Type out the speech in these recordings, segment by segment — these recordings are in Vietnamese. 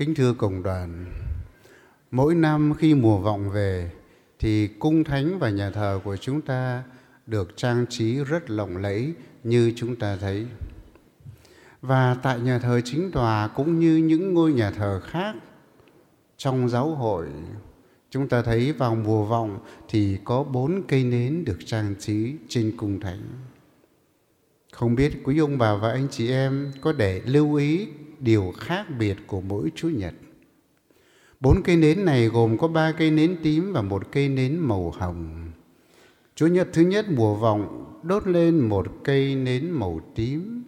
Kính thưa cộng đoàn, mỗi năm khi mùa vọng về thì cung thánh và nhà thờ của chúng ta được trang trí rất lộng lẫy như chúng ta thấy. Và tại nhà thờ chính tòa cũng như những ngôi nhà thờ khác trong giáo hội, chúng ta thấy vào mùa vọng thì có bốn cây nến được trang trí trên cung thánh. Không biết quý ông bà và anh chị em có để lưu ý điều khác biệt của mỗi Chúa Nhật. Bốn cây nến này gồm có ba cây nến tím và một cây nến màu hồng. Chúa Nhật thứ nhất mùa vọng, đốt lên một cây nến màu tím.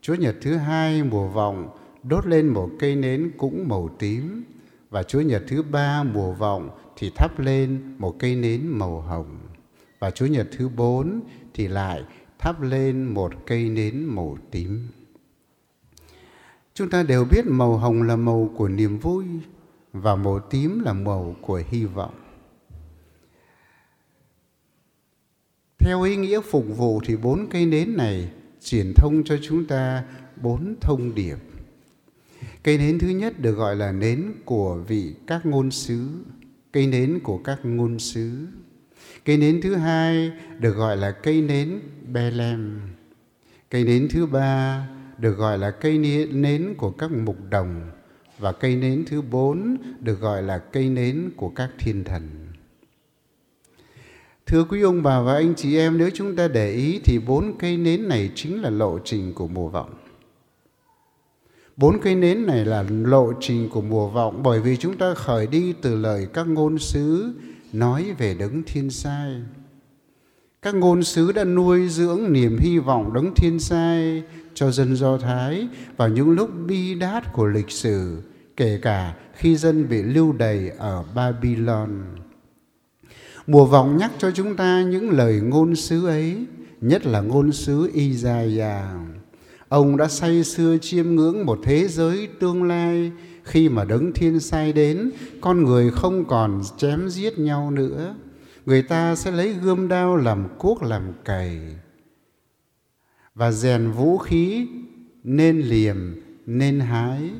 Chúa Nhật thứ hai mùa vọng, đốt lên một cây nến cũng màu tím. Và Chúa Nhật thứ ba mùa vọng thì thắp lên một cây nến màu hồng. Và Chúa Nhật thứ bốn thì lại thắp lên một cây nến màu tím. Chúng ta đều biết màu hồng là màu của niềm vui và màu tím là màu của hy vọng. Theo ý nghĩa phục vụ thì bốn cây nến này truyền thông cho chúng ta bốn thông điệp. Cây nến thứ nhất được gọi là nến của vị các ngôn sứ, cây nến của các ngôn sứ. Cây nến thứ hai được gọi là cây nến Bethlehem. Cây nến thứ ba được gọi là cây nến của các mục đồng và cây nến thứ bốn được gọi là cây nến của các thiên thần. Thưa quý ông bà và anh chị em, nếu chúng ta để ý thì bốn cây nến này chính là lộ trình của mùa vọng. Bốn cây nến này là lộ trình của mùa vọng bởi vì chúng ta khởi đi từ lời các ngôn sứ nói về đấng thiên sai. Các ngôn sứ đã nuôi dưỡng niềm hy vọng đấng thiên sai cho dân Do Thái vào những lúc bi đát của lịch sử, kể cả khi dân bị lưu đày ở Babylon. Mùa vọng nhắc cho chúng ta những lời ngôn sứ ấy, nhất là ngôn sứ Isaiah. Ông đã say sưa chiêm ngưỡng một thế giới tương lai. Khi mà đấng thiên sai đến, con người không còn chém giết nhau nữa. Người ta sẽ lấy gươm đao làm cuốc làm cày. Và rèn vũ khí nên liềm nên hái.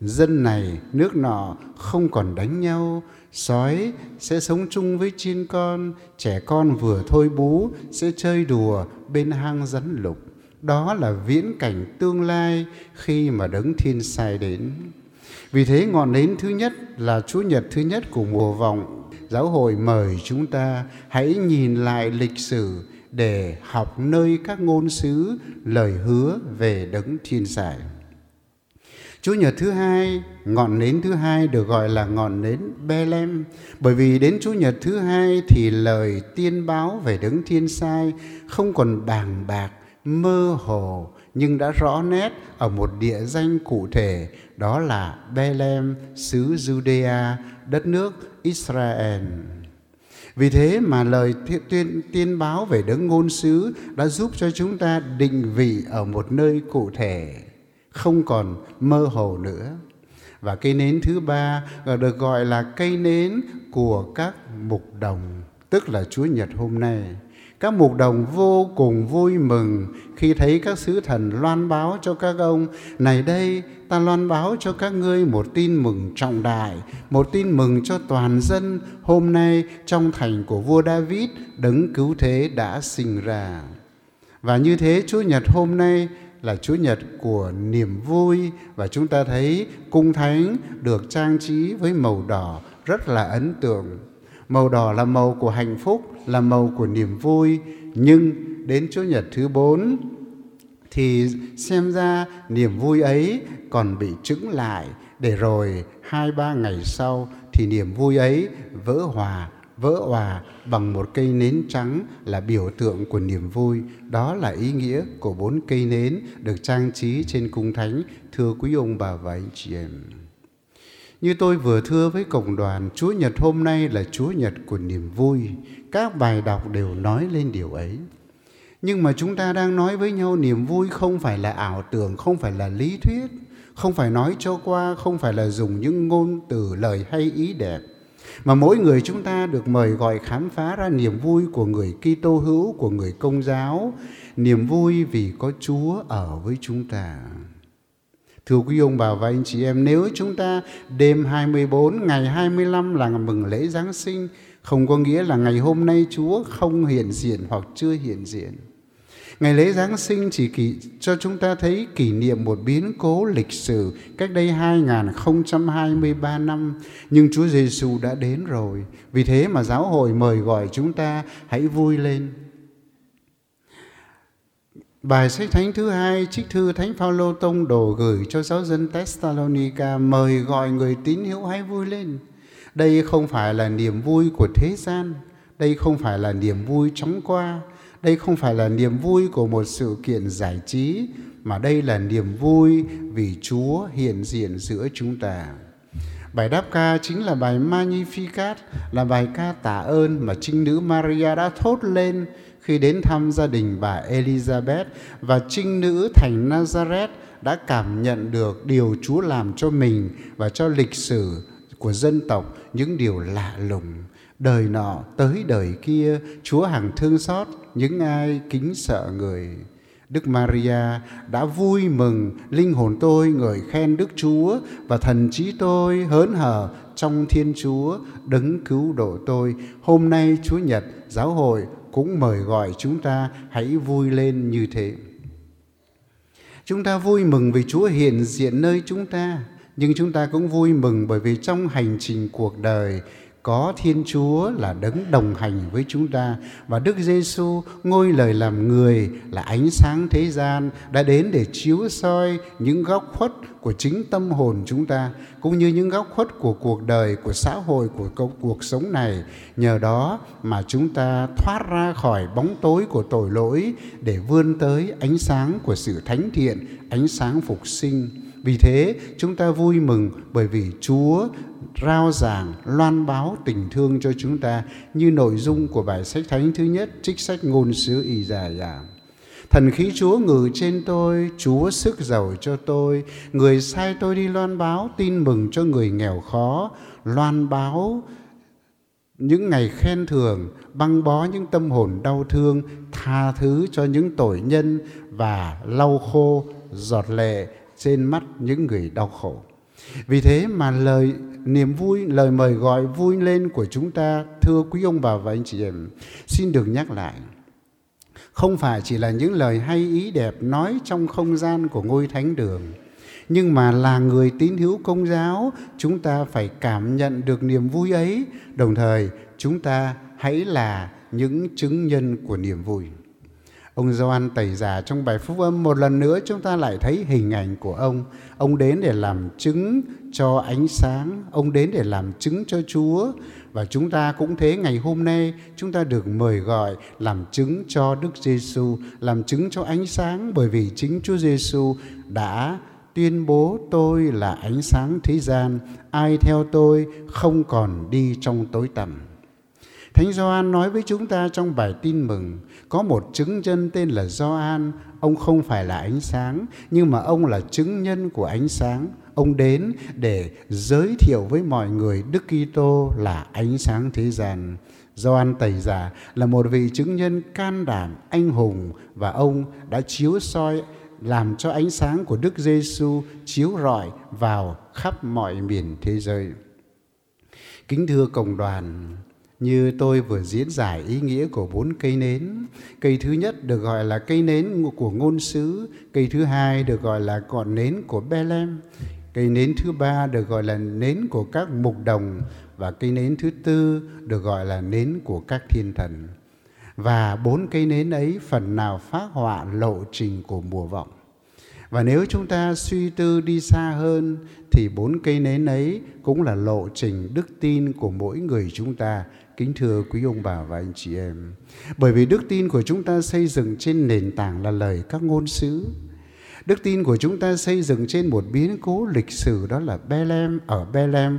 Dân này nước nọ không còn đánh nhau. Sói sẽ sống chung với chiên con. Trẻ con vừa thôi bú sẽ chơi đùa bên hang rắn lục đó là viễn cảnh tương lai khi mà đấng thiên sai đến. Vì thế ngọn nến thứ nhất là chúa nhật thứ nhất của mùa vọng. Giáo hội mời chúng ta hãy nhìn lại lịch sử để học nơi các ngôn sứ lời hứa về đấng thiên sai. Chúa nhật thứ hai, ngọn nến thứ hai được gọi là ngọn nến Bethlehem. Bởi vì đến Chúa nhật thứ hai thì lời tiên báo về đấng thiên sai không còn bàng bạc, mơ hồ nhưng đã rõ nét ở một địa danh cụ thể đó là Bethlehem xứ Judea, đất nước Israel. Vì thế mà lời tuyên tiên báo về đấng ngôn sứ đã giúp cho chúng ta định vị ở một nơi cụ thể, không còn mơ hồ nữa. Và cây nến thứ ba được gọi là cây nến của các mục đồng, tức là Chúa Nhật hôm nay. Các mục đồng vô cùng vui mừng khi thấy các sứ thần loan báo cho các ông, này đây ta loan báo cho các ngươi một tin mừng trọng đại, một tin mừng cho toàn dân hôm nay trong thành của vua David đấng cứu thế đã sinh ra. Và như thế Chúa Nhật hôm nay là Chúa Nhật của niềm vui và chúng ta thấy cung thánh được trang trí với màu đỏ rất là ấn tượng. Màu đỏ là màu của hạnh phúc, là màu của niềm vui, nhưng đến Chúa Nhật thứ bốn thì xem ra niềm vui ấy còn bị trứng lại. Để rồi hai ba ngày sau thì niềm vui ấy vỡ hòa vỡ hòa bằng một cây nến trắng là biểu tượng của niềm vui. Đó là ý nghĩa của bốn cây nến được trang trí trên cung thánh. Thưa quý ông bà và anh chị em như tôi vừa thưa với cộng đoàn chúa nhật hôm nay là chúa nhật của niềm vui. Các bài đọc đều nói lên điều ấy. Nhưng mà chúng ta đang nói với nhau niềm vui không phải là ảo tưởng không phải là lý thuyết không phải nói cho qua không phải là dùng những ngôn từ lời hay ý đẹp. Mà mỗi người chúng ta được mời gọi khám phá ra niềm vui của người Kitô hữu của người Công giáo, niềm vui vì có Chúa ở với chúng ta. Thưa quý ông bà và anh chị em, nếu chúng ta đêm 24, ngày 25 là mừng lễ Giáng sinh, không có nghĩa là ngày hôm nay Chúa không hiện diện hoặc chưa hiện diện. Ngày lễ Giáng sinh chỉ kỷ, cho chúng ta thấy kỷ niệm một biến cố lịch sử cách đây 2023 năm, nhưng Chúa Giêsu đã đến rồi. Vì thế mà giáo hội mời gọi chúng ta hãy vui lên. Bài sách thánh thứ hai trích thư Thánh Phaolô tông đồ gửi cho giáo dân Thessalonica mời gọi người tín hữu hãy vui lên. Đây không phải là niềm vui của thế gian, đây không phải là niềm vui chóng qua, đây không phải là niềm vui của một sự kiện giải trí mà đây là niềm vui vì Chúa hiện diện giữa chúng ta. Bài đáp ca chính là bài Magnificat, là bài ca tạ ơn mà trinh nữ Maria đã thốt lên khi đến thăm gia đình bà Elizabeth và trinh nữ thành Nazareth đã cảm nhận được điều Chúa làm cho mình và cho lịch sử của dân tộc những điều lạ lùng đời nọ tới đời kia, chúa hằng thương xót những ai kính sợ người Đức Maria đã vui mừng, linh hồn tôi ngợi khen Đức Chúa và thần trí tôi hớn hở trong Thiên Chúa đấng cứu độ tôi. Hôm nay Chúa Nhật, giáo hội cũng mời gọi chúng ta hãy vui lên như thế. Chúng ta vui mừng vì Chúa hiện diện nơi chúng ta, nhưng chúng ta cũng vui mừng bởi vì trong hành trình cuộc đời có Thiên Chúa là đấng đồng hành với chúng ta và Đức Giêsu ngôi lời làm người là ánh sáng thế gian đã đến để chiếu soi những góc khuất của chính tâm hồn chúng ta, cũng như những góc khuất của cuộc đời, của xã hội, của cuộc sống này. Nhờ đó mà chúng ta thoát ra khỏi bóng tối của tội lỗi để vươn tới ánh sáng của sự thánh thiện, ánh sáng phục sinh. Vì thế, chúng ta vui mừng bởi vì Chúa rao giảng, loan báo tình thương cho chúng ta như nội dung của bài sách thánh thứ nhất, trích sách ngôn sứ y già dạ thần khí chúa ngự trên tôi, chúa sức giàu cho tôi. Người sai tôi đi loan báo, tin mừng cho người nghèo khó. Loan báo những ngày khen thưởng, băng bó những tâm hồn đau thương, tha thứ cho những tội nhân và lau khô, giọt lệ trên mắt những người đau khổ vì thế mà lời niềm vui, lời mời gọi vui lên của chúng ta, thưa quý ông bà và anh chị em. Xin được nhắc lại, không phải chỉ là những lời hay ý đẹp nói trong không gian của ngôi thánh đường, nhưng mà là người tín hữu công giáo, chúng ta phải cảm nhận được niềm vui ấy. Đồng thời, chúng ta hãy là những chứng nhân của niềm vui. Ông Gioan tẩy giả trong bài phúc âm một lần nữa chúng ta lại thấy hình ảnh của ông. Ông đến để làm chứng cho ánh sáng, ông đến để làm chứng cho Chúa và chúng ta cũng thế ngày hôm nay chúng ta được mời gọi làm chứng cho Đức Giêsu, làm chứng cho ánh sáng bởi vì chính Chúa Giêsu đã tuyên bố tôi là ánh sáng thế gian, ai theo tôi không còn đi trong tối tăm. Thánh Gioan nói với chúng ta trong bài tin mừng, có một chứng nhân tên là Gioan, ông không phải là ánh sáng, nhưng mà ông là chứng nhân của ánh sáng. Ông đến để giới thiệu với mọi người Đức Kitô là ánh sáng thế gian. Gioan Tẩy Giả là một vị chứng nhân can đảm, anh hùng và ông đã chiếu soi làm cho ánh sáng của Đức Giêsu chiếu rọi vào khắp mọi miền thế giới. Kính thưa cộng đoàn, như tôi vừa diễn giải ý nghĩa của bốn cây nến. Cây thứ nhất được gọi là cây nến của ngôn sứ. Cây thứ hai được gọi là ngọn nến của Bethlehem. Cây nến thứ ba được gọi là nến của các mục đồng. Và cây nến thứ tư được gọi là nến của các thiên thần. Và bốn cây nến ấy phần nào phát họa lộ trình của mùa vọng. Và nếu chúng ta suy tư đi xa hơn, thì bốn cây nến ấy cũng là lộ trình đức tin của mỗi người chúng ta Kính thưa quý ông bà và anh chị em, bởi vì đức tin của chúng ta xây dựng trên nền tảng là lời các ngôn sứ. Đức tin của chúng ta xây dựng trên một biến cố lịch sử đó là Bethlehem ở Bethlehem.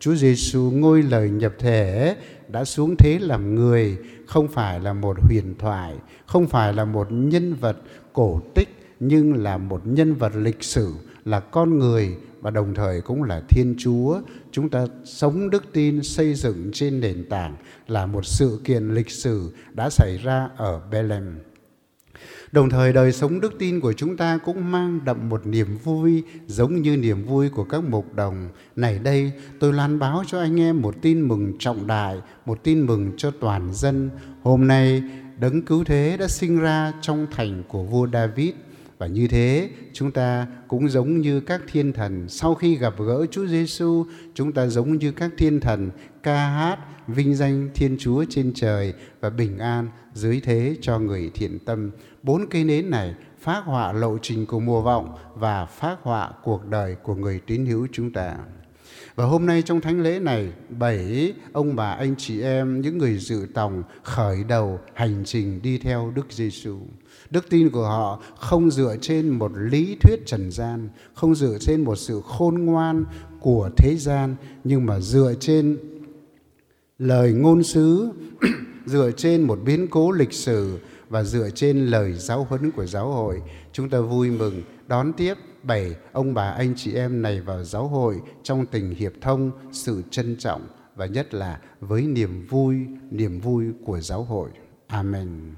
Chúa Giêsu ngôi lời nhập thể đã xuống thế làm người, không phải là một huyền thoại, không phải là một nhân vật cổ tích nhưng là một nhân vật lịch sử, là con người và đồng thời cũng là Thiên Chúa. Chúng ta sống đức tin xây dựng trên nền tảng là một sự kiện lịch sử đã xảy ra ở Bethlehem. Đồng thời đời sống đức tin của chúng ta cũng mang đậm một niềm vui giống như niềm vui của các mục đồng. Này đây, tôi lan báo cho anh em một tin mừng trọng đại, một tin mừng cho toàn dân. Hôm nay, đấng cứu thế đã sinh ra trong thành của vua David. Và như thế, chúng ta cũng giống như các thiên thần. Sau khi gặp gỡ Chúa Giêsu, chúng ta giống như các thiên thần ca hát vinh danh Thiên Chúa trên trời và bình an dưới thế cho người thiện tâm. Bốn cây nến này phát họa lộ trình của mùa vọng và phát họa cuộc đời của người tín hữu chúng ta. Và hôm nay trong thánh lễ này, bảy ông bà anh chị em, những người dự tòng khởi đầu hành trình đi theo Đức Giêsu. Đức tin của họ không dựa trên một lý thuyết trần gian, không dựa trên một sự khôn ngoan của thế gian, nhưng mà dựa trên lời ngôn sứ, dựa trên một biến cố lịch sử và dựa trên lời giáo huấn của giáo hội. Chúng ta vui mừng đón tiếp bảy ông bà anh chị em này vào giáo hội trong tình hiệp thông, sự trân trọng và nhất là với niềm vui, niềm vui của giáo hội. Amen.